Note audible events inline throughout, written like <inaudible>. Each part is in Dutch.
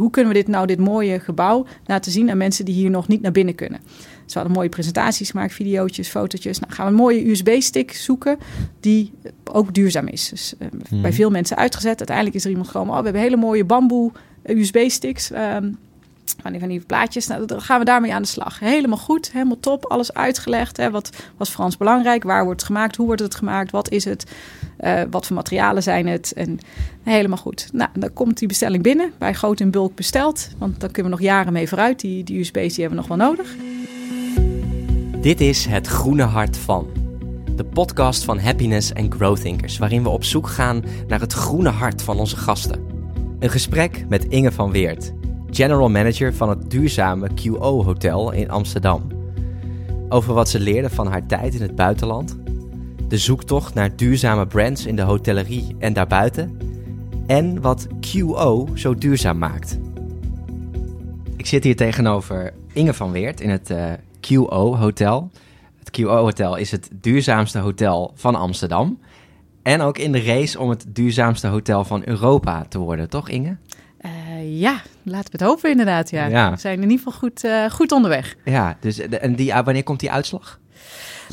hoe kunnen we dit nou, dit mooie gebouw, laten zien aan mensen die hier nog niet naar binnen kunnen. Ze hadden mooie presentaties gemaakt, video's, fotootjes. Nou, gaan we een mooie USB-stick zoeken die ook duurzaam is. Dus uh, bij veel mensen uitgezet. Uiteindelijk is er iemand gekomen, oh, we hebben hele mooie bamboe USB-sticks. Um, van die, van die plaatjes. Nou, dan gaan we daarmee aan de slag. Helemaal goed, helemaal top. Alles uitgelegd. Hè. Wat was ons belangrijk? Waar wordt het gemaakt? Hoe wordt het gemaakt? Wat is het? Uh, wat voor materialen zijn het? En helemaal goed. Nou, dan komt die bestelling binnen. Bij groot in bulk besteld. Want dan kunnen we nog jaren mee vooruit. Die, die USB's die hebben we nog wel nodig. Dit is Het Groene Hart van. De podcast van Happiness en Growth Thinkers. Waarin we op zoek gaan naar het groene hart van onze gasten. Een gesprek met Inge van Weert general manager van het duurzame QO Hotel in Amsterdam. Over wat ze leerde van haar tijd in het buitenland, de zoektocht naar duurzame brands in de hotellerie en daarbuiten, en wat QO zo duurzaam maakt. Ik zit hier tegenover Inge van Weert in het uh, QO Hotel. Het QO Hotel is het duurzaamste hotel van Amsterdam. En ook in de race om het duurzaamste hotel van Europa te worden, toch Inge? Uh, ja, laten we het hopen inderdaad. Ja. We zijn in ieder geval goed, uh, goed onderweg. Ja, dus en die, wanneer komt die uitslag?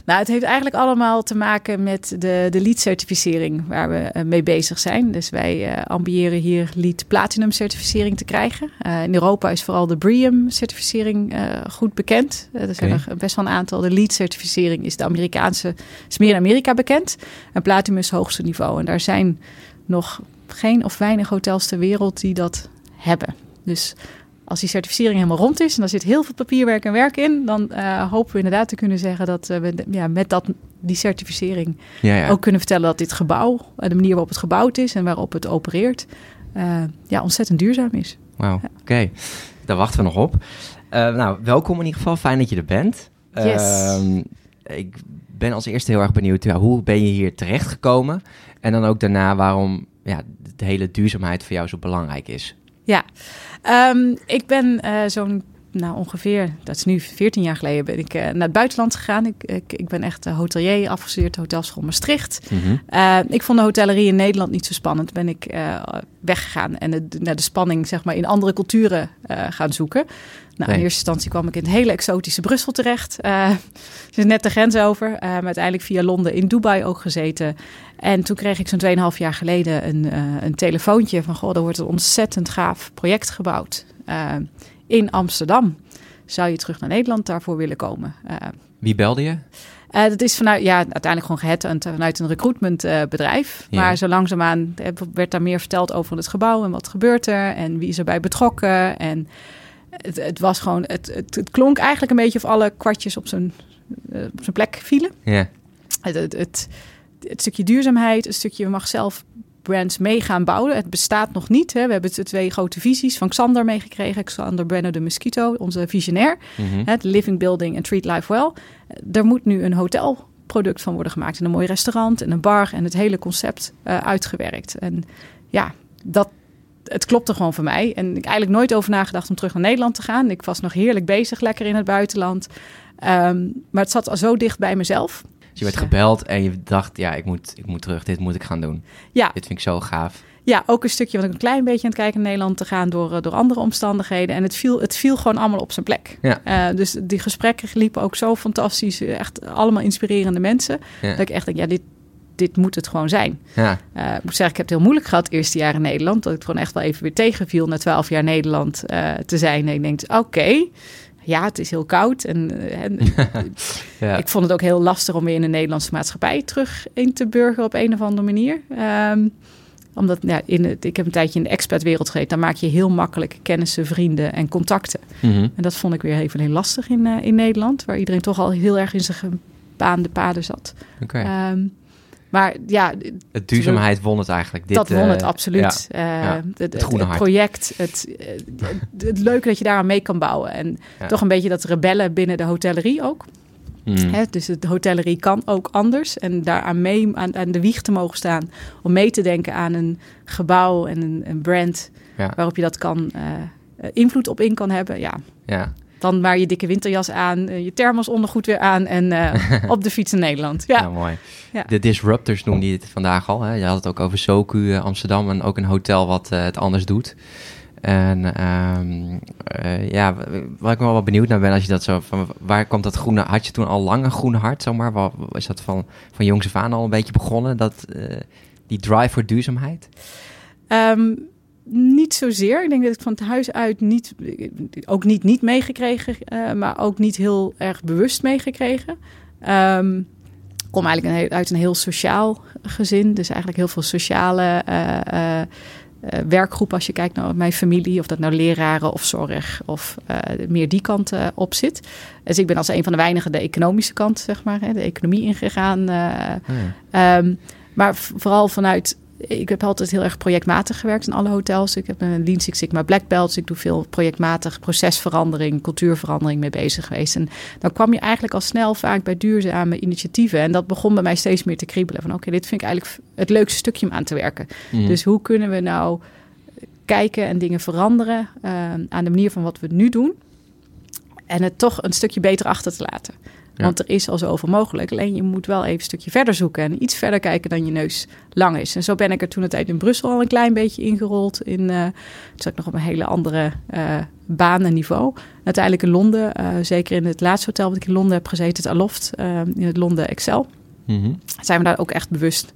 Nou, het heeft eigenlijk allemaal te maken met de, de LEED-certificering waar we mee bezig zijn. Dus wij uh, ambiëren hier LEED Platinum-certificering te krijgen. Uh, in Europa is vooral de BREEAM-certificering goed bekend. er zijn okay. er best wel een aantal. De LEED-certificering is de Amerikaanse, is meer in Amerika bekend. En Platinum is het hoogste niveau. En daar zijn nog geen of weinig hotels ter wereld die dat hebben. Dus als die certificering helemaal rond is en er zit heel veel papierwerk en werk in, dan uh, hopen we inderdaad te kunnen zeggen dat uh, we ja, met dat, die certificering ja, ja. ook kunnen vertellen dat dit gebouw, de manier waarop het gebouwd is en waarop het opereert, uh, ja, ontzettend duurzaam is. Wauw, oké. Okay. Daar wachten we nog op. nou, welkom in ieder geval. Fijn dat je er bent. Yes. Ehm, ik ben als eerste heel erg benieuwd, hoe ben je hier terechtgekomen? En dan ook daarna waarom ja, de hele duurzaamheid voor jou zo belangrijk is. Ja, um, ik ben uh, zo'n, nou ongeveer, dat is nu 14 jaar geleden, ben ik uh, naar het buitenland gegaan. Ik, ik, ik ben echt uh, hotelier, afgestudeerd hotelschool Maastricht. Mm -hmm. ik vond de hotellerie in Nederland niet zo spannend. Ben ik weggegaan en de, naar de spanning zeg maar, in andere culturen gaan zoeken. Nou, in eerste instantie kwam ik in het hele exotische Brussel terecht. Uh, dus net de grens over. Uh, maar uiteindelijk via Londen in Dubai ook gezeten. En toen kreeg ik zo'n 2,5 jaar geleden een, uh, een telefoontje van... goh, er wordt een ontzettend gaaf project gebouwd in Amsterdam. Zou je terug naar Nederland daarvoor willen komen? Wie belde je? Uh, dat is vanuit, ja, uiteindelijk gewoon gehead vanuit een recruitmentbedrijf. Uh, ja. Maar zo langzaamaan werd daar meer verteld over het gebouw en wat gebeurt er en wie is erbij betrokken. En het, het, was gewoon, het, het, het, klonk eigenlijk een beetje of alle kwartjes op zijn, uh, op zijn plek vielen. Ja. Het, het, het, het, stukje duurzaamheid, een stukje we mag zelf brands mee gaan bouwen. Het bestaat nog niet. Hè. We hebben de twee grote visies van Xander meegekregen. Xander Brenner de Mosquito, onze visionair. Mm -hmm. Het Living Building en Treat Life Well. Er moet nu een hotelproduct van worden gemaakt. En een mooi restaurant en een bar en het hele concept uh, uitgewerkt. En ja, dat, het klopte gewoon voor mij. En ik eigenlijk nooit over nagedacht om terug naar Nederland te gaan. Ik was nog heerlijk bezig, lekker in het buitenland. Um, maar het zat al zo dicht bij mezelf. Dus je werd gebeld en je dacht, ja, ik moet, ik moet terug, dit moet ik gaan doen. Ja. Dit vind ik zo gaaf. Ja, ook een stukje, wat ik een klein beetje aan het kijken naar Nederland te gaan door, door andere omstandigheden. En het viel, het viel gewoon allemaal op zijn plek. Ja. Uh, dus die gesprekken liepen ook zo fantastisch. Echt allemaal inspirerende mensen. Ja. Dat ik echt denk, ja, dit, dit moet het gewoon zijn. Ja. Uh, ik moet zeggen, ik heb het heel moeilijk gehad eerste jaar in Nederland. Dat ik gewoon echt wel even weer tegenviel na twaalf jaar Nederland uh, te zijn. En ik denk, oké, okay, ja, het is heel koud. En, en <laughs> ja. ik vond het ook heel lastig om weer in de Nederlandse maatschappij terug in te burgeren op een of andere manier. Um, omdat ja, in het, ik heb een tijdje in de expatwereld gezeten. Dan maak je heel makkelijk kennissen, vrienden en contacten. Mm -hmm. En dat vond ik weer even heel lastig in, uh, in Nederland. Waar iedereen toch al heel erg in zijn gebaande paden zat. Okay. Um, maar ja... Het duurzaamheid won het eigenlijk. Dit, dat won het, absoluut. Ja, uh, ja, het, het, het, project, <laughs> het, het, leuke dat je daaraan mee kan bouwen. En toch een beetje dat rebellen binnen de hotellerie ook. Mm. Hè, dus de hotellerie kan ook anders. En daaraan mee aan, aan, de wieg te mogen staan. Om mee te denken aan een gebouw en een, een brand. Waarop je dat kan uh, invloed op in kan hebben. Ja. ja. Dan maar je dikke winterjas aan, je thermos ondergoed weer aan en uh, <laughs> op de fiets in Nederland. Ja, ja mooi. Ja. De disruptors noemde je het vandaag al. Hè? Je had het ook over Soku Amsterdam en ook een hotel wat uh, het anders doet. En ehm, eh, ja, waar ik wel wat benieuwd naar ben, als je dat zo van waar komt dat groene? Had je toen al lang een groene hart, zomaar? Wat, is dat van, van jongs af aan al een beetje begonnen? Dat, die drive voor duurzaamheid? Um, niet zozeer. Ik denk dat ik van het huis uit niet, ook niet, niet meegekregen, uh, maar ook niet heel erg bewust meegekregen. Um, ik kom eigenlijk een, uit een heel sociaal gezin, dus eigenlijk heel veel sociale uh, uh, werkgroep als je kijkt naar mijn familie, of dat nou leraren of zorg of uh, meer die kant uh, op zit. Dus ik ben als een van de weinigen de economische kant, zeg maar, hè, de economie ingegaan. Ja. Um, maar vooral vanuit ik heb altijd heel erg projectmatig gewerkt in alle hotels. Ik heb een Lean Six Sigma Black Belt. Dus ik doe veel projectmatig procesverandering, cultuurverandering mee bezig geweest. En dan kwam je eigenlijk al snel vaak bij duurzame initiatieven. En dat begon bij mij steeds meer te kriebelen. Van oké, dit vind ik eigenlijk het leukste stukje om aan te werken. Mm. Dus hoe kunnen we nou kijken en dingen veranderen uh, aan de manier van wat we nu doen. En het toch een stukje beter achter te laten. Want er is al zoveel mogelijk. Alleen je moet wel even een stukje verder zoeken en iets verder kijken dan je neus lang is. En zo ben ik er toen het tijd in Brussel al een klein beetje ingerold. In, uh, toen zat ik nog op een hele andere uh, baan en niveau. Uiteindelijk in Londen, uh, zeker in het laatste hotel wat ik in Londen heb gezeten, het Aloft, in het Londen Excel. Mm -hmm. Zijn we daar ook echt bewust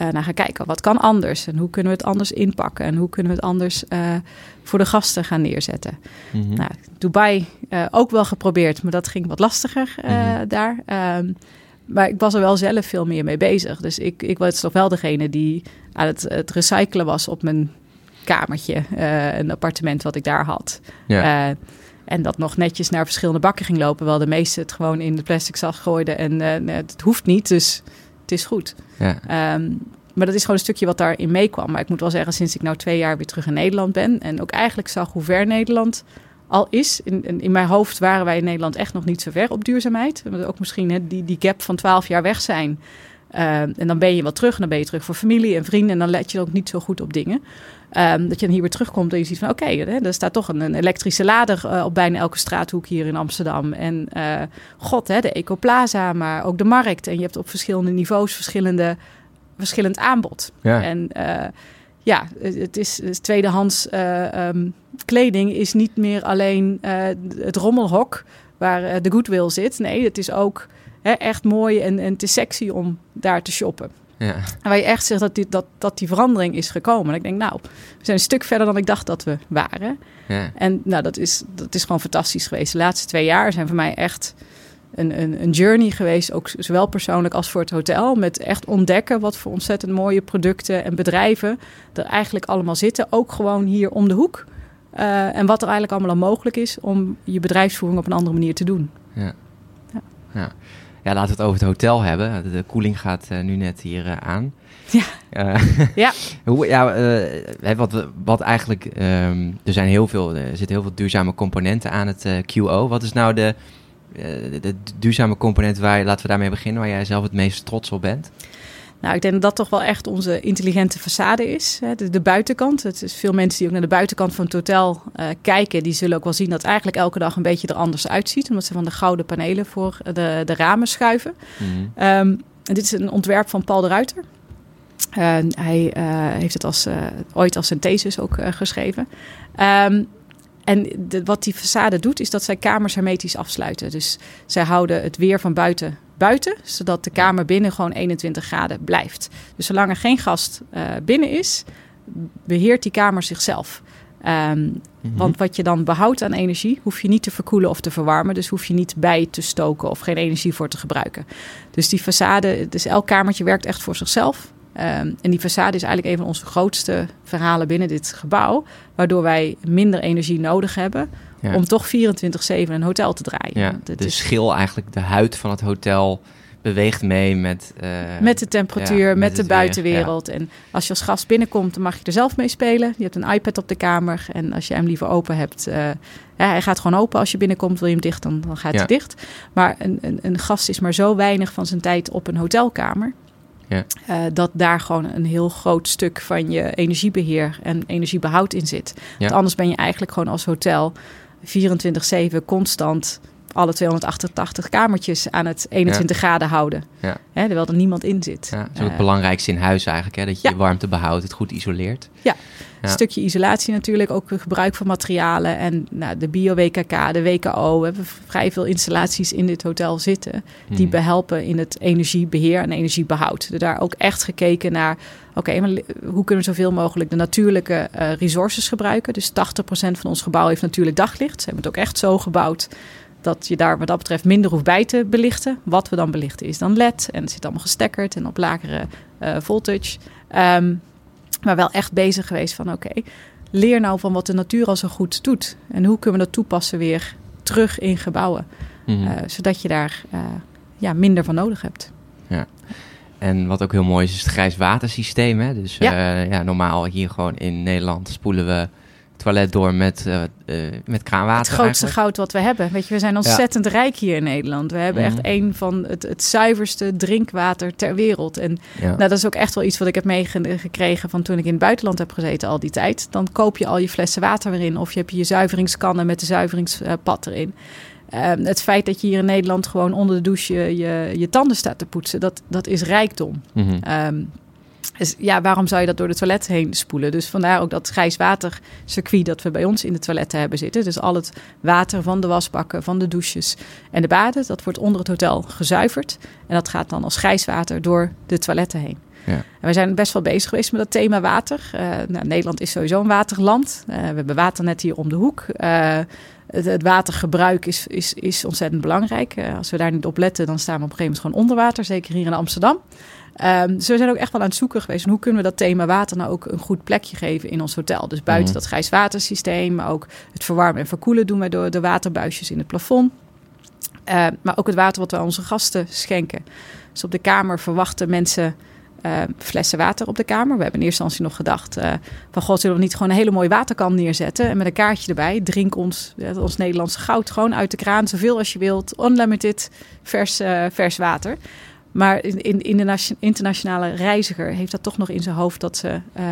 uh, naar gaan kijken. Wat kan anders en hoe kunnen we het anders inpakken en hoe kunnen we het anders uh, voor de gasten gaan neerzetten. Mm -hmm. nou, Dubai uh, ook wel geprobeerd, maar dat ging wat lastiger mm -hmm. daar. Um, maar ik was er wel zelf veel meer mee bezig. Dus ik, ik was toch wel degene die aan het, het recyclen was op mijn kamertje, een appartement wat ik daar had. Ja. En dat nog netjes naar verschillende bakken ging lopen. Wel de meeste het gewoon in de plastic zag gooiden. En het hoeft niet, dus het is goed. Ja. Um, maar dat is gewoon een stukje wat daarin meekwam. Maar ik moet wel zeggen, sinds ik nou twee jaar weer terug in Nederland ben... en ook eigenlijk zag hoe ver Nederland al is. In, in mijn hoofd waren wij in Nederland echt nog niet zo ver op duurzaamheid. Ook misschien hè, die, die gap van twaalf jaar weg zijn... Uh, en dan ben je wat terug en dan ben je terug voor familie en vrienden. En dan let je ook niet zo goed op dingen. Um, dat je dan hier weer terugkomt en je ziet van oké, okay, er staat toch een, een elektrische lader uh, op bijna elke straathoek hier in Amsterdam. En uh, god, hè, de Ecoplaza, maar ook de markt. En je hebt op verschillende niveaus verschillende, verschillend aanbod. Ja. En uh, ja, het is, het is tweedehands um, kleding is niet meer alleen het rommelhok waar de goodwill zit. Nee, het is ook hè, echt mooi en, en is sexy om daar te shoppen. Ja. En waar je echt zegt dat die, dat, dat die verandering is gekomen. En ik denk, nou, we zijn een stuk verder dan ik dacht dat we waren. Ja. En nou, dat is, dat is gewoon fantastisch geweest. De laatste twee jaar zijn voor mij echt een, een, een journey geweest. Ook zowel persoonlijk als voor het hotel. Met echt ontdekken wat voor ontzettend mooie producten en bedrijven er eigenlijk allemaal zitten. Ook gewoon hier om de hoek. Uh, en wat er eigenlijk allemaal al mogelijk is om je bedrijfsvoering op een andere manier te doen. Ja. ja. ja. Ja, laten we het over het hotel hebben. De koeling gaat uh, nu net hier uh, aan. Ja. Uh, ja. <laughs> Hoe, ja wat, wat eigenlijk, um, er zijn heel veel, er zitten heel veel duurzame componenten aan het QO. Wat is nou de, de duurzame component waar, laten we daarmee beginnen, waar jij zelf het meest trots op bent? Nou, ik denk dat dat toch wel echt onze intelligente façade is. Hè? De, de, buitenkant. Het is veel mensen die ook naar de buitenkant van het hotel uh, kijken, die zullen ook wel zien dat eigenlijk elke dag een beetje er anders uitziet. Omdat ze van de gouden panelen voor de, de ramen schuiven. Mm. Um, en dit is een ontwerp van Paul de Ruiter. Uh, hij uh, heeft het als, ooit als zijn thesis ook geschreven. Um, en de, wat die façade doet, is dat zij kamers hermetisch afsluiten. Dus zij houden het weer van buiten buiten, zodat de kamer binnen gewoon 21 graden blijft. Dus zolang er geen gast uh, binnen is, beheert die kamer zichzelf. Um, mm -hmm. Want wat je dan behoudt aan energie, hoef je niet te verkoelen of te verwarmen. Dus hoef je niet bij te stoken of geen energie voor te gebruiken. Dus die façade, dus elk kamertje werkt echt voor zichzelf. Um, en die façade is eigenlijk een van onze grootste verhalen binnen dit gebouw. Waardoor wij minder energie nodig hebben ja. om toch 24-7 een hotel te draaien. Ja, de is... schil eigenlijk, de huid van het hotel beweegt mee met... Uh, met de temperatuur, ja, met, met de buitenwereld. Ja. En als je als gast binnenkomt, dan mag je er zelf mee spelen. Je hebt een iPad op de kamer. En als je hem liever open hebt... Uh, hij gaat gewoon open als je binnenkomt. Wil je hem dicht, dan, dan gaat hij dicht. Maar een, een, een gast is maar zo weinig van zijn tijd op een hotelkamer... Ja. Uh, dat daar gewoon een heel groot stuk van je energiebeheer en energiebehoud in zit. Want anders ben je eigenlijk gewoon als hotel 24-7 constant alle 288 kamertjes aan het 21 graden houden. Ja. Hè, terwijl er niemand in zit. Ja, dat is ook het Eh, belangrijkste in huis eigenlijk, hè? dat je warmte behoudt, het goed isoleert. Ja, een stukje isolatie natuurlijk, ook gebruik van materialen en nou, de bio-WKK, de WKO. We hebben vrij veel installaties in dit hotel zitten die Mhm. behelpen in het energiebeheer en energiebehoud. Dus daar ook echt gekeken naar, oké, maar hoe kunnen we zoveel mogelijk de natuurlijke eh, resources gebruiken. Dus 80% van ons gebouw heeft natuurlijk daglicht. Ze hebben het ook echt zo gebouwd dat je daar wat dat betreft minder hoeft bij te belichten. Wat we dan belichten is dan LED en het zit allemaal gestekkerd en op lagere eh, voltage. Ehm, maar wel echt bezig geweest van oké, leer nou van wat de natuur al zo goed doet. En hoe kunnen we dat toepassen weer terug in gebouwen. Mhm. eh, zodat je daar eh, ja, minder van nodig hebt. En wat ook heel mooi is, is het grijswatersysteem. Hè? Dus Ja. ja. ja, normaal hier gewoon in Nederland spoelen we toilet door met, eh, eh, met kraanwater. het grootste eigenlijk. goud wat we hebben. Weet je, we zijn ontzettend rijk hier in Nederland. We hebben Mhm. echt een van het, het zuiverste drinkwater ter wereld. En Ja. nou, dat is ook echt wel iets wat ik heb meegekregen van toen ik in het buitenland heb gezeten al die tijd. Dan koop je al je flessen water weer in. Of je hebt je zuiveringskannen met de zuiveringspad erin. Ehm, het feit dat je hier in Nederland gewoon onder de douche je, je, je tanden staat te poetsen, dat, dat is rijkdom. Mhm. Ehm, dus ja, waarom zou je dat door de toilet heen spoelen? Dus vandaar ook dat grijswatercircuit dat we bij ons in de toiletten hebben zitten. Dus al het water van de wasbakken, van de douches en de baden, dat wordt onder het hotel gezuiverd. En dat gaat dan als grijswater door de toiletten heen. Ja. En wij zijn best wel bezig geweest met dat thema water. Eh, nou, Nederland is sowieso een waterland. Eh, we hebben waternet hier om de hoek. Eh, het, het watergebruik is, is, is ontzettend belangrijk. Als we daar niet op letten, dan staan we op een gegeven moment gewoon onder water. Zeker hier in Amsterdam. Ehm, dus we zijn ook echt wel aan het zoeken geweest. hoe kunnen we dat thema water nou ook een goed plekje geven in ons hotel? Dus buiten Mhm. dat grijswatersysteem, maar ook het verwarmen en verkoelen doen wij door de waterbuisjes in het plafond. Eh, maar ook het water wat we aan onze gasten schenken. Dus op de kamer verwachten mensen eh, flessen water op de kamer. We hebben in eerste instantie nog gedacht eh, van god, zullen we niet gewoon een hele mooie waterkan neerzetten en met een kaartje erbij, drink ons, eh, ons Nederlandse goud gewoon uit de kraan, zoveel als je wilt, unlimited vers, eh, vers water. Maar in, in, in de nation- internationale reiziger heeft dat toch nog in zijn hoofd dat ze eh,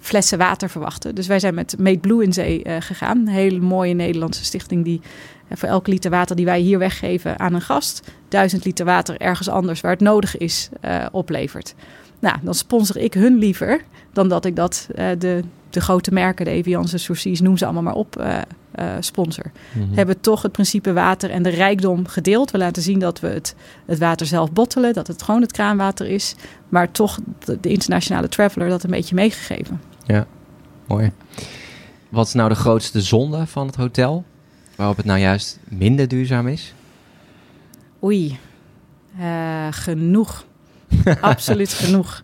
flessen water verwachten. Dus wij zijn met Made Blue in zee eh, gegaan. Een hele mooie Nederlandse stichting die eh, voor elke liter water die wij hier weggeven aan een gast, duizend liter water ergens anders waar het nodig is, oplevert. Nou, dan sponsor ik hun liever dan dat ik dat eh, de, de grote merken, de Evians, de Sourcies, noem ze allemaal maar op, eh, eh, sponsor Mhm. hebben toch het principe water en de rijkdom gedeeld. We laten zien dat we het, het water zelf bottelen, dat het gewoon het kraanwater is. Maar toch de, de internationale traveler dat een beetje meegegeven. Mooi. Wat is nou de grootste zonde van het hotel? Waarop het nou juist minder duurzaam is? Oei, genoeg. <laughs> Absoluut genoeg.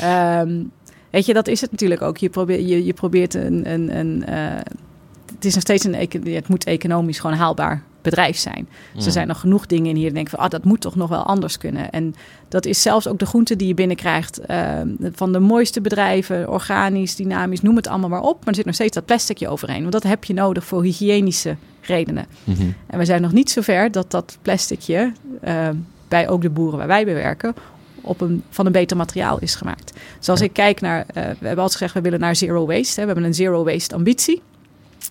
Ehm, weet je, dat is het natuurlijk ook. Je probeert, je, je probeert een. een, een eh, het is nog steeds een. Het moet economisch gewoon haalbaar bedrijf zijn. Dus Mhm. er zijn nog genoeg dingen in hier. Die denken van, ah, dat moet toch nog wel anders kunnen. En dat is zelfs ook de groente die je binnenkrijgt. eh, van de mooiste bedrijven, organisch, dynamisch, noem het allemaal maar op. Maar er zit nog steeds dat plasticje overheen. Want dat heb je nodig voor hygiënische redenen. Mhm. En we zijn nog niet zover dat dat plasticje eh, bij ook de boeren waar wij bij werken op een, van een beter materiaal is gemaakt. Dus als ik kijk naar, eh, we hebben altijd gezegd we willen naar zero waste. Hè. We hebben een zero waste ambitie.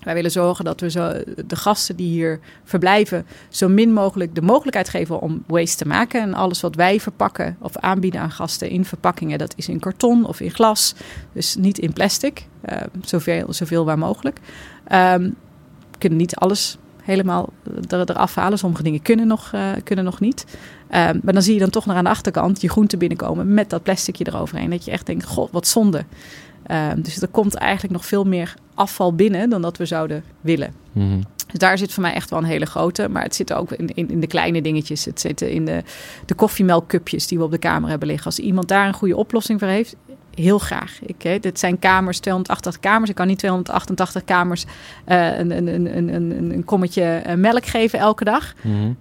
Wij willen zorgen dat we zo, de gasten die hier verblijven zo min mogelijk de mogelijkheid geven om waste te maken. En alles wat wij verpakken of aanbieden aan gasten in verpakkingen, dat is in karton of in glas. Dus niet in plastic, eh, zoveel, zoveel waar mogelijk. Ehm, we kunnen niet alles helemaal er, eraf halen. Sommige dingen kunnen nog, eh, kunnen nog niet. Ehm, maar dan zie je dan toch nog aan de achterkant je groente binnenkomen met dat plasticje eroverheen. Dat je echt denkt, god, wat zonde. Ehm, dus er komt eigenlijk nog veel meer afval binnen dan dat we zouden willen. Mhm. Dus daar zit voor mij echt wel een hele grote. Maar het zit ook in, in, in de kleine dingetjes. Het zit in de, de koffiemelkcupjes die we op de kamer hebben liggen. Als iemand daar een goede oplossing voor heeft, heel graag. Ik, hè, dit zijn kamers, 288 kamers. Ik kan niet 288 kamers eh, een, een, een, een, een, een kommetje eh, melk geven elke dag. Mhm. Uh,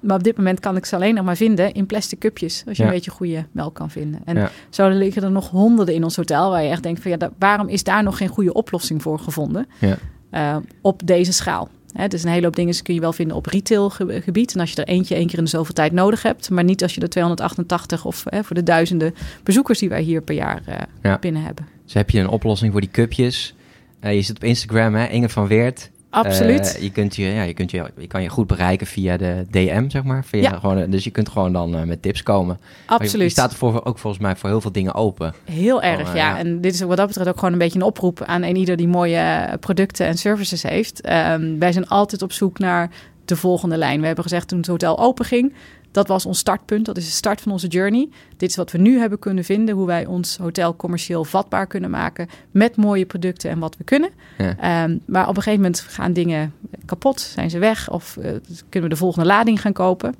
maar op dit moment kan ik ze alleen nog maar vinden in plastic cupjes. Als je Ja. een beetje goede melk kan vinden. En Ja. zo liggen er nog honderden in ons hotel. Waar je echt denkt van ja, waarom is daar nog geen goede oplossing voor gevonden? Ja. Uh, op deze schaal. Hè, dus een hele hoop dingen kun je wel vinden op retailgebied. En als je er eentje één keer in de zoveel tijd nodig hebt. Maar niet als je er 288 of voor de duizenden bezoekers die wij hier per jaar eh, Ja. binnen hebben. Dus heb je een oplossing voor die cupjes. Eh, je zit op Instagram, hè? Inge van Weert. Absoluut. Uh, je, kunt je, ja, je, kunt je, je kan je goed bereiken via de DM, zeg maar. Via ja. gewoon, dus je kunt gewoon dan uh, met tips komen. Absoluut. Je, staat voor, ook volgens mij voor heel veel dingen open. Heel erg, uh, ja. ja. En dit is wat dat betreft ook gewoon een beetje een oproep aan een ieder die mooie producten en services heeft. Um, wij zijn altijd op zoek naar de volgende lijn. We hebben gezegd toen het hotel open ging, dat was ons startpunt. Dat is de start van onze journey. Dit is wat we nu hebben kunnen vinden. Hoe wij ons hotel commercieel vatbaar kunnen maken. Met mooie producten en wat we kunnen. Ja. Um, maar op een gegeven moment gaan dingen kapot. Zijn ze weg? Of uh, kunnen we de volgende lading gaan kopen?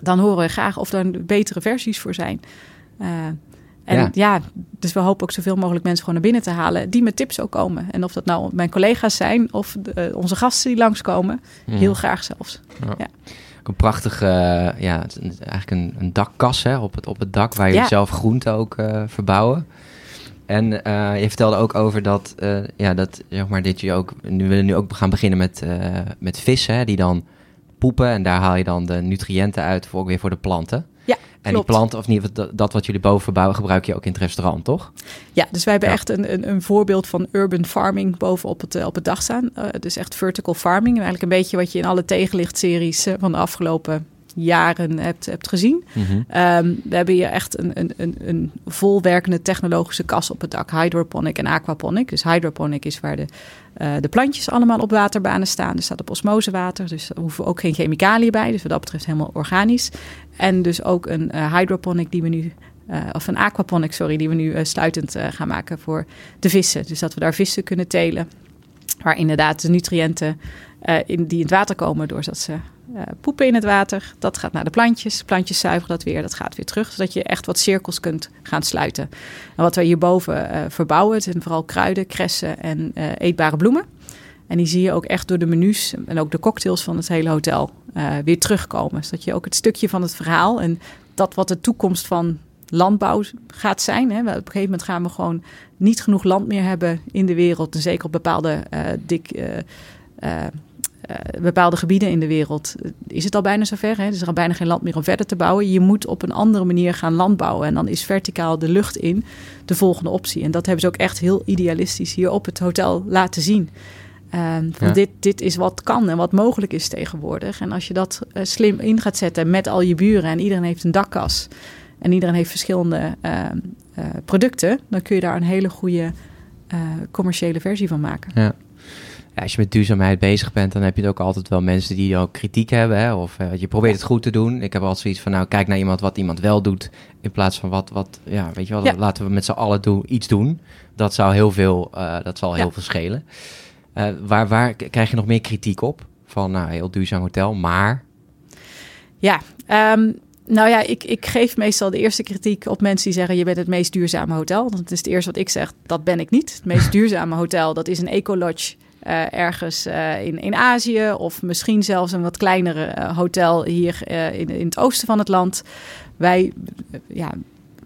Dan horen we graag of er betere versies voor zijn. Uh, en ja. ja. dus we hopen ook zoveel mogelijk mensen gewoon naar binnen te halen die met tips ook komen. En of dat nou mijn collega's zijn of de, uh, onze gasten die langskomen, ja. heel graag zelfs. Ja. Een prachtige, uh, ja, eigenlijk een, een dakkas hè, op, het, op het dak waar je zelf groenten ook uh, verbouwen. En uh, je vertelde ook over dat, ja, dat zeg maar, dit je ook, nu willen nu ook gaan beginnen met, met vissen, hè, die dan poepen. En daar haal je dan de nutriënten uit voor ook weer voor de planten. En die planten, of niet, dat, dat wat jullie boven verbouwen, gebruik je ook in het restaurant, toch? Ja, dus wij hebben ja. echt een, een, een, voorbeeld van urban farming boven op het, op het dak staan. Uh, dus echt vertical farming. Eigenlijk een beetje wat je in alle tegenlichtseries uh, van de afgelopen jaren hebt, hebt gezien. Mm -hmm. um, we hebben hier echt een, een, een, een volwerkende technologische kas op het dak. Hydroponic en aquaponic. Dus hydroponic is waar de, uh, de plantjes allemaal op waterbanen staan. Er staat op osmosewater, dus er hoeven ook geen chemicaliën bij. Dus wat dat betreft helemaal organisch. En dus ook een uh, hydroponic die we nu... Uh, of een aquaponic, sorry, die we nu sluitend gaan maken voor de vissen. Dus dat we daar vissen kunnen telen. Waar inderdaad de nutriënten in, die in het water komen doordat ze poepen in het water. Dat gaat naar de plantjes. Plantjes zuiveren dat weer. Dat gaat weer terug. Zodat je echt wat cirkels kunt gaan sluiten. En wat we hierboven verbouwen zijn vooral kruiden, kressen en eetbare bloemen. En die zie je ook echt door de menus en ook de cocktails van het hele hotel weer terugkomen. Zodat je ook het stukje van het verhaal en dat wat de toekomst van landbouw gaat zijn. Hè. Op een gegeven moment gaan we gewoon niet genoeg land meer hebben in de wereld. En zeker op bepaalde dik uh, bepaalde gebieden in de wereld is het al bijna zover. Hè? Er is bijna geen land meer om verder te bouwen. Je moet op een andere manier gaan landbouwen. En dan is verticaal de lucht in de volgende optie. En dat hebben ze ook echt heel idealistisch hier op het hotel laten zien. Van ja. dit, dit is wat kan en wat mogelijk is tegenwoordig. En als je dat uh, slim in gaat zetten met al je buren en iedereen heeft een dakkas en iedereen heeft verschillende uh, producten, dan kun je daar een hele goede commerciële versie van maken. Ja ja, als je met duurzaamheid bezig bent, dan heb je ook altijd wel mensen die ook kritiek hebben. Hè? Of uh, je probeert het goed te doen. Ik heb altijd zoiets van, nou, kijk naar iemand wat iemand wel doet. In plaats van wat, wat ja, weet je wel, ja. laten we met z'n allen doen, iets doen. Dat zou heel veel, uh, dat zal heel veel schelen. Uh, waar, waar krijg je nog meer kritiek op? Van, nou, heel duurzaam hotel, maar... Ja, um, nou ja, ik, ik geef meestal de eerste kritiek op mensen die zeggen: Je bent het meest duurzame hotel. Dat is het eerste wat ik zeg: Dat ben ik niet. Het meest <laughs> duurzame hotel, dat is een ecolodge uh, ergens uh, in, in Azië of misschien zelfs een wat kleinere uh, hotel hier in, in het oosten van het land. Wij ja,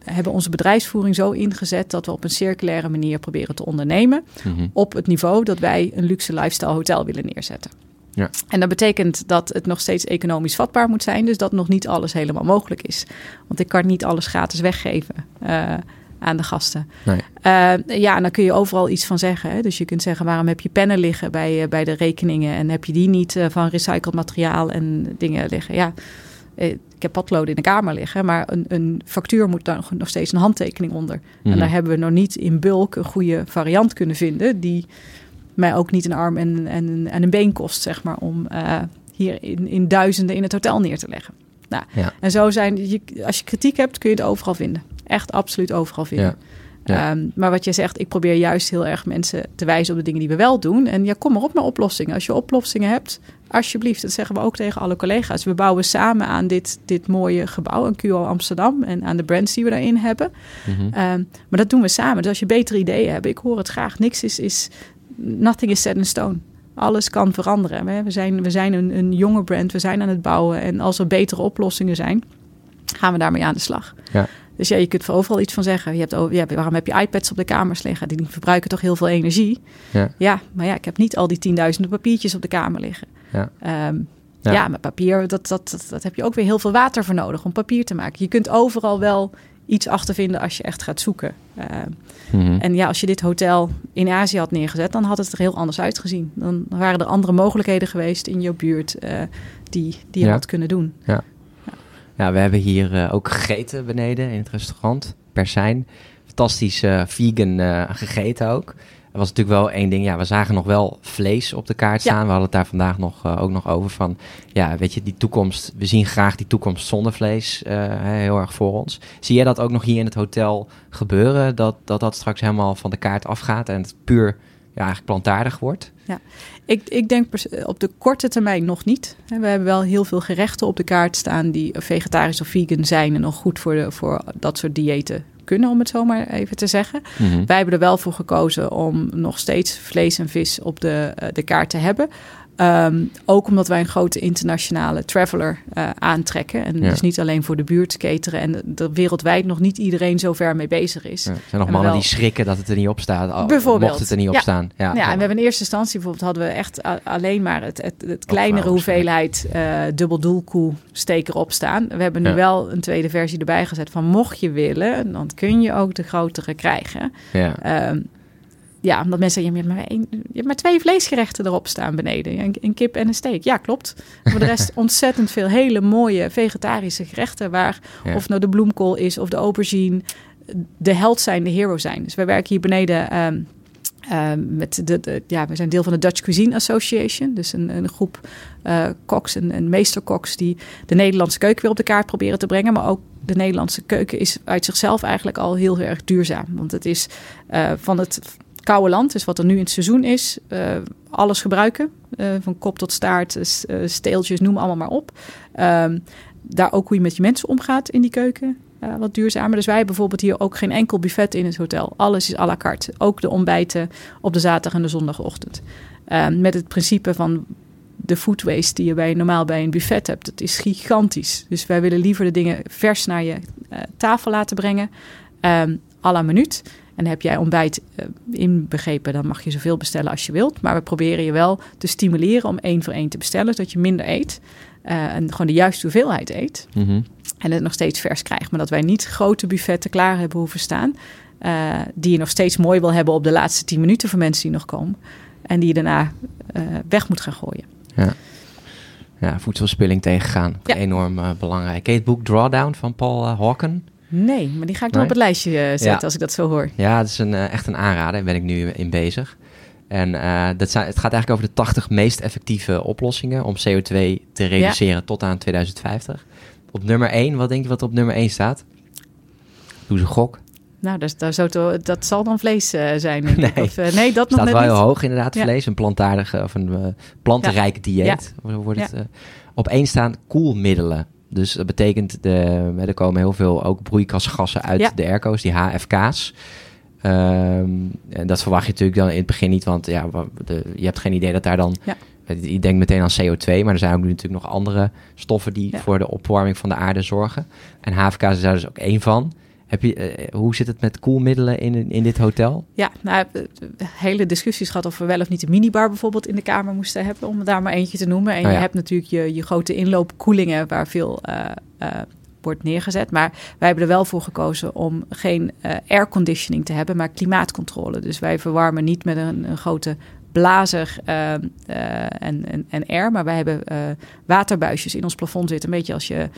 hebben onze bedrijfsvoering zo ingezet dat we op een circulaire manier proberen te ondernemen. Mm -hmm. Op het niveau dat wij een luxe lifestyle hotel willen neerzetten. Ja. En dat betekent dat het nog steeds economisch vatbaar moet zijn. Dus dat nog niet alles helemaal mogelijk is. Want ik kan niet alles gratis weggeven. Uh, aan de gasten. Nee. Uh, ja, en dan kun je overal iets van zeggen. Hè? Dus je kunt zeggen, waarom heb je pennen liggen bij, uh, bij de rekeningen... en heb je die niet uh, van recycled materiaal en dingen liggen? Ja, ik heb potloden in de kamer liggen... maar een, een factuur moet daar nog steeds een handtekening onder. Mm -hmm. En daar hebben we nog niet in bulk een goede variant kunnen vinden... die mij ook niet een arm en, en, en een been kost, zeg maar... om hier in, in duizenden in het hotel neer te leggen. Nou, ja. En zo zijn, je, als je kritiek hebt, kun je het overal vinden. Echt absoluut overal vinden. Ja. Ja. Um, maar wat je zegt, ik probeer juist heel erg mensen te wijzen op de dingen die we wel doen. En ja, kom maar op met oplossingen. Als je oplossingen hebt, alsjeblieft. Dat zeggen we ook tegen alle collega's. We bouwen samen aan dit, dit mooie gebouw, een QO Amsterdam. En aan de brands die we daarin hebben. Mm -hmm. um, maar dat doen we samen. Dus als je betere ideeën hebt, ik hoor het graag. Niks is, is nothing is set in stone. Alles kan veranderen. We zijn, we zijn een, een jonge brand, we zijn aan het bouwen. En als er betere oplossingen zijn, gaan we daarmee aan de slag. Ja. Dus ja, je kunt er overal iets van zeggen. Je hebt, ja, waarom heb je iPads op de kamers liggen? Die verbruiken toch heel veel energie? Ja, ja maar ja, ik heb niet al die tienduizenden papiertjes op de kamer liggen. Ja, um, ja. ja met papier, dat, dat, dat, dat heb je ook weer heel veel water voor nodig om papier te maken. Je kunt overal wel iets achter vinden als je echt gaat zoeken. Uh, En ja, als je dit hotel in Azië had neergezet, dan had het er heel anders uitgezien. Dan waren er andere mogelijkheden geweest in je buurt uh, die, die je had kunnen doen. Ja. Ja. We hebben hier uh, ook gegeten beneden in het restaurant. Persijn. Fantastisch vegan gegeten ook. Er was natuurlijk wel één ding. Ja, we zagen nog wel vlees op de kaart staan. We hadden het daar vandaag nog, uh, ook nog over van. Ja, weet je, die toekomst. We zien graag die toekomst zonder vlees uh, heel erg voor ons. Zie jij dat ook nog hier in het hotel gebeuren? Dat dat, dat straks helemaal van de kaart afgaat en het puur ja, eigenlijk plantaardig wordt? Ja, ik, ik denk op de korte termijn nog niet. We hebben wel heel veel gerechten op de kaart staan die vegetarisch of vegan zijn en nog goed voor, de, voor dat soort diëten kunnen, om het zo maar even te zeggen. Mhm. Wij hebben er wel voor gekozen om nog steeds vlees en vis op de, eh, de kaart te hebben. Ehm, ook omdat wij een grote internationale traveler uh, aantrekken. En dus niet alleen voor de buurt cateren. En er wereldwijd nog niet iedereen zo ver mee bezig is. Ja, er zijn nog mannen die schrikken dat het er niet op staat. Bijvoorbeeld. Mocht het er niet op ja. staan. Ja, ja, en we hebben in eerste instantie bijvoorbeeld hadden we echt alleen maar het, het, het kleinere hoeveelheid uh, dubbeldoelkoe steek erop staan. We hebben nu wel een tweede versie erbij gezet van mocht je willen, dan kun je ook de grotere krijgen. Ja. Um, ja, omdat mensen zeggen, je hebt, maar één, je hebt maar twee vleesgerechten erop staan beneden. Een, een, kip en een steak. Ja, klopt. Voor de rest <laughs> ontzettend veel hele mooie vegetarische gerechten. Waar, of nou de bloemkool is of de aubergine, de held zijn, de hero zijn. Dus wij werken hier beneden... Um, met de, de, ja, we zijn deel van de Dutch Cuisine Association. Dus een, een groep uh, koks en, en meesterkoks die de Nederlandse keuken weer op de kaart proberen te brengen. Maar ook de Nederlandse keuken is uit zichzelf eigenlijk al heel erg duurzaam. Want het is uh, van het koude land, dus wat er nu in het seizoen is, uh, alles gebruiken. Uh, van kop tot staart, uh, steeltjes, noem allemaal maar op. Um, daar ook hoe je met je mensen omgaat in die keuken. wat duurzamer. Dus wij hebben bijvoorbeeld hier ook geen enkel buffet in het hotel. Alles is à la carte. Ook de ontbijten op de zaterdag en de zondagochtend. Ehm, met het principe van de food waste die je bij, normaal bij een buffet hebt. Dat is gigantisch. Dus wij willen liever de dingen vers naar je tafel laten brengen. Um, à la minuut. En heb jij ontbijt uh, inbegrepen, dan mag je zoveel bestellen als je wilt. Maar we proberen je wel te stimuleren om één voor één te bestellen, zodat je minder eet. Uh, en gewoon de juiste hoeveelheid eet. Mhm. En het nog steeds vers krijgt. Maar dat wij niet grote buffetten klaar hebben hoeven staan. Uh, die je nog steeds mooi wil hebben op de laatste tien minuten voor mensen die nog komen. En die je daarna weg moet gaan gooien. Ja. Ja, voedselspilling tegengaan. Ja. Enorm belangrijk. Je het boek Drawdown van Paul Hawken? Nee, maar die ga ik nog op het lijstje uh, zetten als ik dat zo hoor. Ja, het is een, uh, echt een aanrader. Daar ben ik nu in bezig. En uh, dat zijn, het gaat eigenlijk over de 80 meest effectieve oplossingen om CO2 te reduceren ja. tot aan 2050. Op nummer 1, wat denk je wat op nummer 1 staat? Doe ze gok. Nou, dat, dat, zou dat zal dan vlees zijn. <laughs> Nee, of, nee dat staat nog wel niet. heel hoog inderdaad, ja. vlees. Een plantaardige of een plantenrijke ja. dieet. Wordt het, op één staan koelmiddelen. Dus dat betekent, de, er komen heel veel ook broeikasgassen uit ja. de airco's, die HFK's. Um, en dat verwacht je natuurlijk dan in het begin niet, want ja, de, je hebt geen idee dat daar dan... Ja. Je denkt meteen aan CO2, maar er zijn ook natuurlijk nog andere stoffen die ja. voor de opwarming van de aarde zorgen. En HFK's is daar dus ook één van. Heb je, uh, hoe zit het met koelmiddelen in, in dit hotel? Ja, nou, hele discussies gehad of we wel of niet een minibar bijvoorbeeld in de kamer moesten hebben, om daar maar eentje te noemen. En oh, ja. je hebt natuurlijk je, je grote inloopkoelingen waar veel uh, uh, wordt neergezet. Maar wij hebben er wel voor gekozen om geen airconditioning te hebben, maar klimaatcontrole. Dus wij verwarmen niet met een, een grote blazer uh, uh, en, en, en air, maar wij hebben uh, waterbuisjes in ons plafond zitten. Een beetje als je,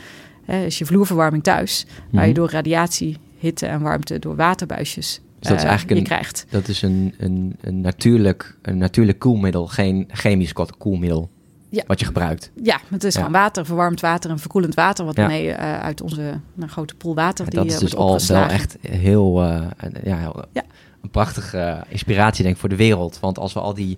als je vloerverwarming thuis, waar je door radiatie, hitte en warmte door waterbuisjes dus dat is eigenlijk een, krijgt. Dat is een, een, een, natuurlijk, een natuurlijk koelmiddel, geen chemisch koelmiddel. Ja. Wat je gebruikt. Ja, het is ja. gewoon water, verwarmd water en verkoelend water. Wat ja. mee uh, uit onze nou, grote pool water. Die, dat is dus al wel echt heel, uh, ja, heel een prachtige inspiratie denk ik voor de wereld. Want als we al die,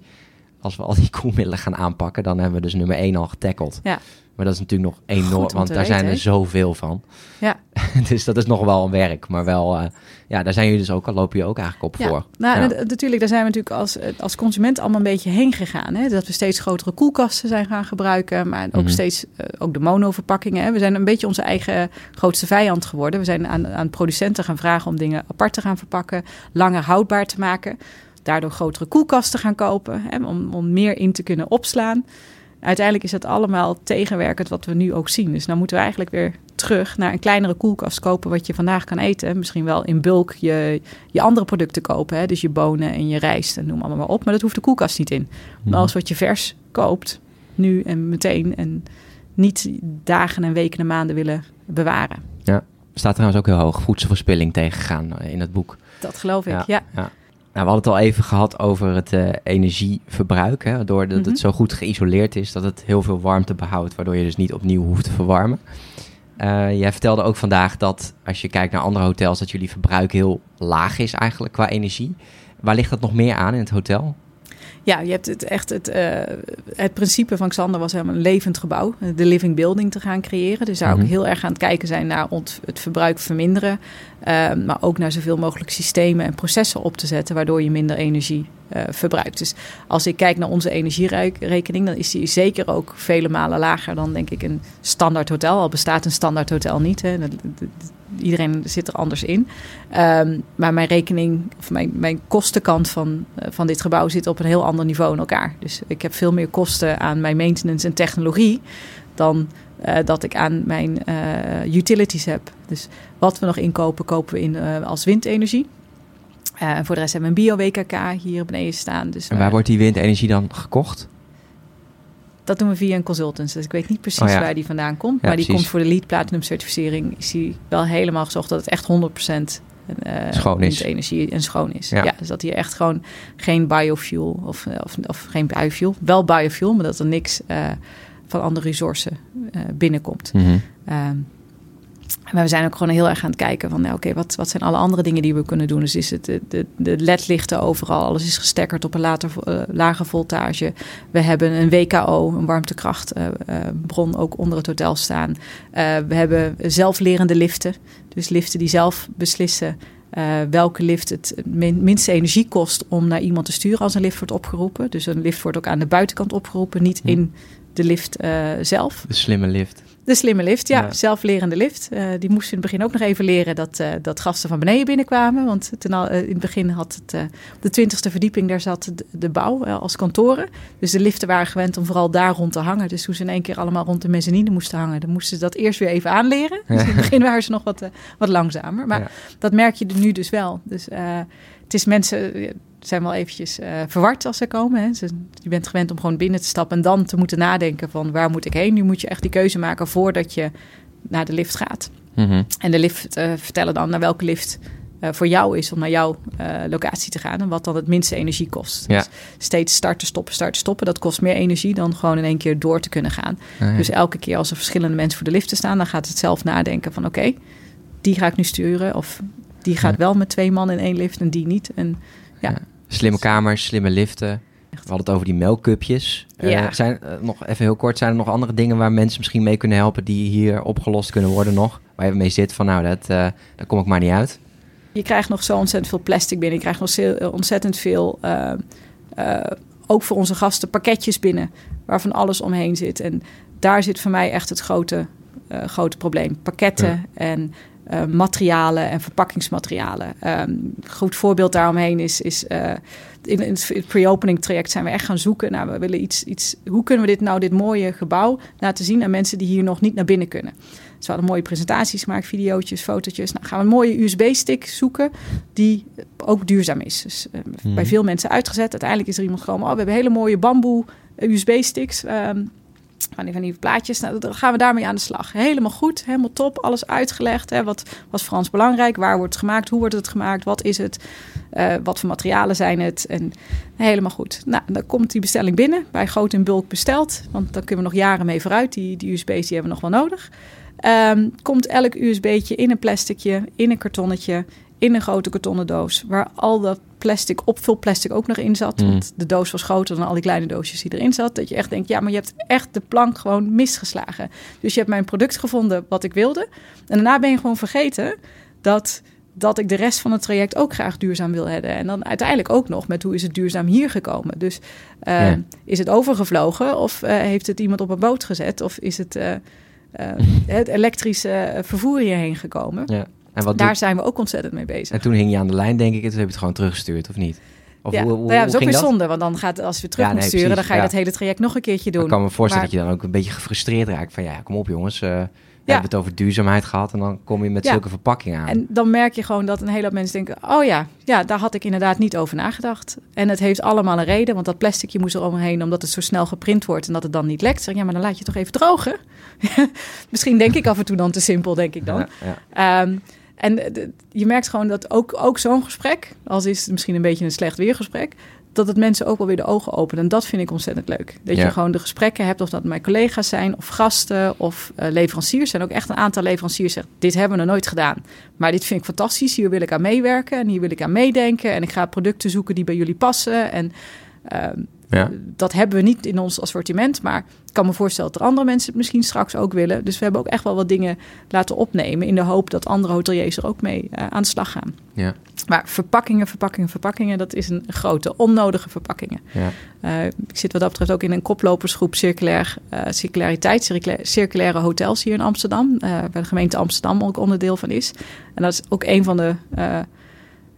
als we al die <laughs> koelmiddelen gaan aanpakken, dan hebben we dus nummer één al getackled. Ja. Maar dat is natuurlijk nog enorm, want daar weten, zijn er he? zoveel van. Ja. <laughs> dus dat is nog wel een werk. Maar wel, uh, ja, daar zijn jullie dus ook al, lopen je ook eigenlijk op ja. voor. Nou, ja. natuurlijk, daar zijn we natuurlijk als, als consument allemaal een beetje heen gegaan. Hè? Dat we steeds grotere koelkasten zijn gaan gebruiken. Maar ook Mhm. mm -hmm. steeds, uh, ook de mono-verpakkingen. Hè? We zijn een beetje onze eigen grootste vijand geworden. We zijn aan, aan producenten gaan vragen om dingen apart te gaan verpakken. Langer houdbaar te maken. Daardoor grotere koelkasten gaan kopen. Hè? Om, om meer in te kunnen opslaan uiteindelijk is dat allemaal tegenwerkend wat we nu ook zien. Dus nou moeten we eigenlijk weer terug naar een kleinere koelkast kopen wat je vandaag kan eten. Misschien wel in bulk je, je andere producten kopen. Hè? Dus je bonen en je rijst en noem allemaal maar op. Maar dat hoeft de koelkast niet in. Maar Mhm. alles wat je vers koopt, nu en meteen. En niet dagen en weken en maanden willen bewaren. Staat trouwens ook heel hoog voedselverspilling tegengegaan eh, in het boek. Dat geloof ik, Ja. ja. Nou, we hadden het al even gehad over het eh, energieverbruik. Hè, doordat Mhm. het zo goed geïsoleerd is dat het heel veel warmte behoudt, waardoor je dus niet opnieuw hoeft te verwarmen. Eh, jij vertelde ook vandaag dat als je kijkt naar andere hotels, dat jullie verbruik heel laag is eigenlijk qua energie. Waar ligt dat nog meer aan in het hotel? Ja, je hebt het echt het, eh, het principe van Xander was helemaal een levend gebouw, de living building te gaan creëren. Dus daar Mhm. ook heel erg aan het kijken zijn naar het verbruik verminderen, eh, maar ook naar zoveel mogelijk systemen en processen op te zetten, waardoor je minder energie eh, verbruikt. Dus als ik kijk naar onze energierekening, dan is die zeker ook vele malen lager dan denk ik een standaard hotel. Al bestaat een standaard hotel niet. Hè. Iedereen zit er anders in. Ehm, maar mijn rekening, of mijn, mijn kostenkant van, eh, van dit gebouw zit op een heel ander niveau in elkaar. Dus ik heb veel meer kosten aan mijn maintenance en technologie dan eh, dat ik aan mijn eh, utilities heb. Dus wat we nog inkopen, kopen we in als windenergie. Voor de rest hebben we een bio-WKK hier beneden staan. Dus En waar wordt die windenergie dan gekocht? Dat doen we via een consultant. Dus ik weet niet precies Oh ja. waar die vandaan komt. Ja, maar die precies. komt voor de Lead Platinum certificering. Is die wel helemaal gezocht dat het echt 100% eh, Schoon is. energie en schoon is. Ja. Ja. dus dat hier echt gewoon geen biofuel of, eh, of, of geen biofuel. Wel biofuel, maar dat er niks eh, van andere resources binnenkomt. Ehm, maar we zijn ook gewoon heel erg aan het kijken van, nou, oké, wat, wat zijn alle andere dingen die we kunnen doen? Dus is het de, de, de ledlichten overal, alles is gestekkerd op een later, eh, lage voltage. We hebben een WKO, een warmtekrachtbron, ook onder het hotel staan. Eh, we hebben zelflerende liften, dus liften die zelf beslissen eh, welke lift het min- minste energie kost om naar iemand te sturen als een lift wordt opgeroepen. Dus een lift wordt ook aan de buitenkant opgeroepen, niet Hm. in de lift eh, zelf. De slimme lift. De slimme lift, ja. Ja. Zelflerende lift. Eh, die moesten in het begin ook nog even leren dat, eh, dat gasten van beneden binnenkwamen. Want ten al, eh, in het begin had het de twintigste verdieping, daar zat de, de bouw als kantoren. Dus de liften waren gewend om vooral daar rond te hangen. Dus toen ze in één keer allemaal rond de mezzanine moesten hangen, dan moesten ze dat eerst weer even aanleren. Dus in het begin waren ze nog wat, wat langzamer. Maar Ja. dat merk je er nu dus wel. Dus het is mensen zijn wel eventjes eh, verward als ze komen. Hè. Ze, je bent gewend om gewoon binnen te stappen en dan te moeten nadenken van waar moet ik heen. Nu moet je echt die keuze maken voordat je naar de lift gaat. Mhm. En de lift eh, vertellen dan naar welke lift eh, voor jou is om naar jouw locatie te gaan. En wat dan het minste energie kost. Ja. Dus steeds starten, stoppen, starten, stoppen. Dat kost meer energie dan gewoon in één keer door te kunnen gaan. Ah, ja. Dus elke keer als er verschillende mensen voor de liften staan, dan gaat het zelf nadenken van oké, die ga ik nu sturen. Of die gaat Ja. wel met twee man in één lift en die niet. En Ja. Slimme kamers, slimme liften. We hadden het over die melkcupjes. Eh, Ja. zijn, eh, nog even heel kort, zijn er nog andere dingen waar mensen misschien mee kunnen helpen die hier opgelost kunnen worden nog? Waar je mee zit van nou, dat, eh, daar kom ik maar niet uit. je krijgt nog zo ontzettend veel plastic binnen. Je krijgt nog ontzettend veel, ook voor onze gasten, pakketjes binnen. Waarvan alles omheen zit. En daar zit voor mij echt het grote, grote probleem. Pakketten Ja. en eh, materialen en verpakkingsmaterialen. Ehm, Een goed voorbeeld daaromheen is, is eh, in het in het pre-opening traject zijn we echt gaan zoeken. Nou, we willen iets, iets, hoe kunnen we dit nou, dit mooie gebouw, laten zien aan mensen die hier nog niet naar binnen kunnen. Dus we hadden mooie presentaties gemaakt, videootjes, fotootjes. Nou, gaan we een mooie USB-stick zoeken die ook duurzaam is. Dus eh, Mhm. bij veel mensen uitgezet. Uiteindelijk is er iemand gekomen, oh, we hebben hele mooie bamboe USB-sticks. ehm, van die, van die plaatjes. Nou, dan gaan we daarmee aan de slag. Helemaal goed, helemaal top. Alles uitgelegd. Hè. Wat was ons belangrijk? Waar wordt het gemaakt? Hoe wordt het gemaakt? Wat is het? Eh, wat voor materialen zijn het? En helemaal goed. Nou, dan komt die bestelling binnen. Bij groot in bulk besteld. Want dan kunnen we nog jaren mee vooruit. Die, die USB's die hebben we nog wel nodig. Ehm, komt elk USB'tje in een plasticje, in een kartonnetje, in een grote kartonnen doos. Waar al dat plastic, opvulplastic ook nog in zat. Mm. Want de doos was groter dan al die kleine doosjes die erin zat. Dat je echt denkt, ja, maar je hebt echt de plank gewoon misgeslagen. Dus je hebt mijn product gevonden wat ik wilde. En daarna ben je gewoon vergeten dat, dat ik de rest van het traject ook graag duurzaam wil hebben. En dan uiteindelijk ook nog met hoe is het duurzaam hier gekomen. Dus eh, Ja. is het overgevlogen of eh, heeft het iemand op een boot gezet? Of is het... eh, eh, <laughs> het elektrische vervoer hierheen gekomen. Ja. En, wat Daar doet- zijn we ook ontzettend mee bezig. en toen hing je aan de lijn, denk ik, en toen heb je het gewoon teruggestuurd, of niet? Of ja, hoe, hoe, nou ja, dat is ook weer dat? zonde, want dan gaat als je terug Ja, moet sturen, precies, dan ga je ja. dat hele traject nog een keertje doen. Ik kan me voorstellen Maar- dat je dan ook een beetje gefrustreerd raakt van ja, kom op jongens, eh, We hebben het over duurzaamheid gehad en dan kom je met zulke verpakkingen aan. En dan merk je gewoon dat een hele hoop mensen denken... oh ja, ja, daar had ik inderdaad niet over nagedacht. En het heeft allemaal een reden, want dat plasticje moest er omheen... omdat het zo snel geprint wordt en dat het dan niet lekt. Zeg, ja, maar dan laat je toch even drogen? <laughs> Misschien denk ik af en toe dan te simpel, denk ik dan. Ehm, en je merkt gewoon dat ook, ook zo'n gesprek... als is het misschien een beetje een slecht weergesprek dat het mensen ook wel weer de ogen openen. En dat vind ik ontzettend leuk. Dat je gewoon de gesprekken hebt, of dat mijn collega's zijn, of gasten, of uh, leveranciers. zijn ook echt een aantal leveranciers zeggen: Dit hebben we nog nooit gedaan. Maar dit vind ik fantastisch. Hier wil ik aan meewerken en hier wil ik aan meedenken. En ik ga producten zoeken die bij jullie passen. En ehm, ja. Dat hebben we niet in ons assortiment, maar ik kan me voorstellen dat er andere mensen het misschien straks ook willen. Dus we hebben ook echt wel wat dingen laten opnemen in de hoop dat andere hoteliers er ook mee uh, aan de slag gaan. Ja. Maar verpakkingen, verpakkingen, verpakkingen, dat is een grote, onnodige verpakkingen. Ja. Uh, ik zit wat dat betreft ook in een koplopersgroep circulair, uh, circulariteit, circulaire hotels hier in Amsterdam, waar de gemeente Amsterdam ook onderdeel van is. En dat is ook een van de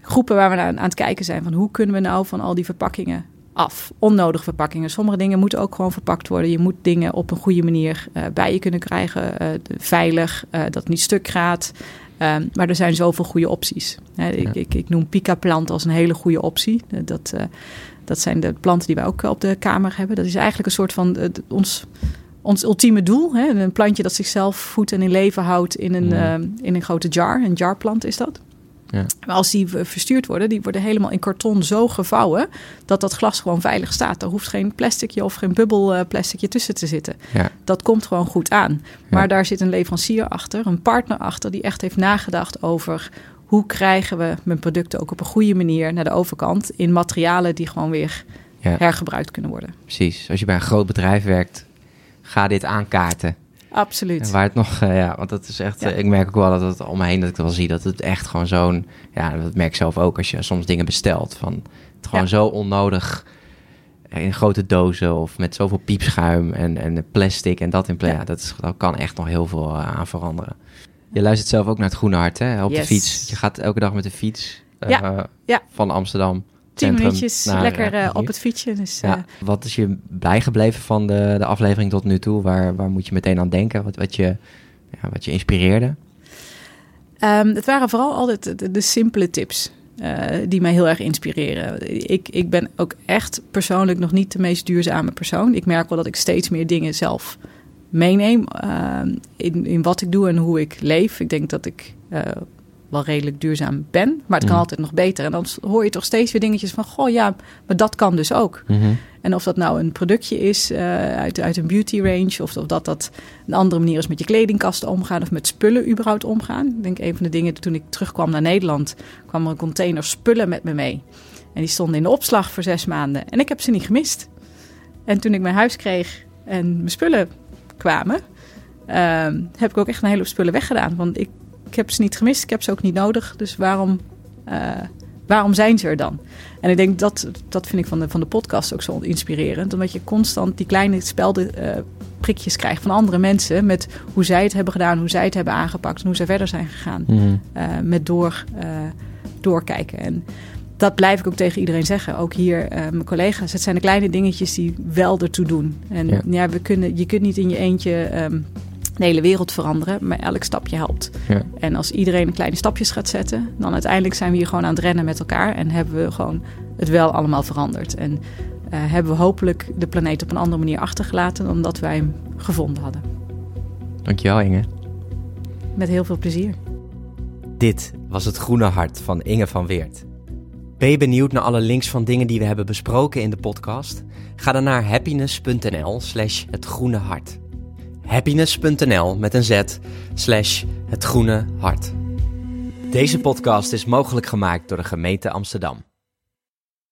groepen waar we naar aan het kijken zijn van hoe kunnen we nou van al die verpakkingen af. Onnodige verpakkingen. Sommige dingen moeten ook gewoon verpakt worden. Je moet dingen op een goede manier uh, bij je kunnen krijgen. Uh, veilig, uh, dat het niet stuk gaat. Ehm, maar er zijn zoveel goede opties. ik, ik, ik, noem Pika-plant als een hele goede optie. Dat, dat zijn de planten die wij ook op de kamer hebben. Dat is eigenlijk een soort van ons, ons ultieme doel. Hè? Een plantje dat zichzelf voedt en in leven houdt in een, mm. in een grote jar. Een jarplant is dat. Ja. Maar als die verstuurd worden, die worden helemaal in karton zo gevouwen dat dat glas gewoon veilig staat. Er hoeft geen plasticje of geen bubbelplasticje tussen te zitten. Ja. Dat komt gewoon goed aan. Maar daar zit een leverancier achter, een partner achter, die echt heeft nagedacht over hoe krijgen we mijn producten ook op een goede manier naar de overkant in materialen die gewoon weer hergebruikt kunnen worden. Precies. Als je bij een groot bedrijf werkt, ga dit aankaarten. Absoluut. En waar het nog, uh, ja, want dat is echt, uh, ik merk ook wel dat het om me heen dat ik wel zie dat het echt gewoon zo'n, ja, dat merk ik zelf ook als je soms dingen bestelt, van het gewoon zo onnodig in grote dozen of met zoveel piepschuim en, en plastic en dat in. Ja. dat, is, dat kan echt nog heel veel uh, aan veranderen. Je luistert zelf ook naar het Groene Hart, hè? Op de fiets. Je gaat elke dag met de fiets van Amsterdam tien minuutjes lekker uh, op het fietsje. Dus, ja. uh, wat is je bijgebleven van de, de aflevering tot nu toe? Waar, waar moet je meteen aan denken? Wat, wat, je, ja, wat je inspireerde? Um, het waren vooral altijd de, de simpele tips. Uh, die mij heel erg inspireren. Ik, ik ben ook echt persoonlijk nog niet de meest duurzame persoon. Ik merk wel dat ik steeds meer dingen zelf meeneem in, in wat ik doe en hoe ik leef. Ik denk dat ik wel redelijk duurzaam ben. Maar het kan mhm. altijd nog beter. En dan hoor je toch steeds weer dingetjes van... goh, ja, maar dat kan dus ook. Mhm. En of dat nou een productje is uh, uit, uit een beauty range... Of, of dat dat een andere manier is met je kledingkasten omgaan... of met spullen überhaupt omgaan. Ik denk een van de dingen toen ik terugkwam naar Nederland... kwam er een container spullen met me mee. En die stonden in de opslag voor zes maanden. En ik heb ze niet gemist. En toen ik mijn huis kreeg en mijn spullen kwamen... Uh, heb ik ook echt een hele hoop spullen weggedaan. Want ik ik heb ze niet gemist, ik heb ze ook niet nodig. Dus waarom, uh, waarom zijn ze er dan? En ik denk dat, dat vind ik van de, van de podcast ook zo inspirerend. Omdat je constant die kleine spelden uh, prikjes krijgt van andere mensen. Met hoe zij het hebben gedaan, hoe zij het hebben aangepakt. En hoe zij verder zijn gegaan. Mm met door, doorkijken. En dat blijf ik ook tegen iedereen zeggen. Ook hier, mijn collega's. Het zijn de kleine dingetjes die wel ertoe doen. En ja, we kunnen, je kunt niet in je eentje um, de hele wereld veranderen, maar elk stapje helpt. Ja. En als iedereen kleine stapjes gaat zetten, dan uiteindelijk zijn we hier gewoon aan het rennen met elkaar en hebben we gewoon het wel allemaal veranderd. En uh, hebben we hopelijk de planeet op een andere manier achtergelaten dan dat wij hem gevonden hadden. Dankjewel Inge. Met heel veel plezier. Dit was het Groene Hart van Inge van Weert. Ben je benieuwd naar alle links van dingen die we hebben besproken in de podcast? Ga dan naar happiness.nl slash het groene hart happiness.nl met een z slash het groene hart. Deze podcast is mogelijk gemaakt door de gemeente Amsterdam.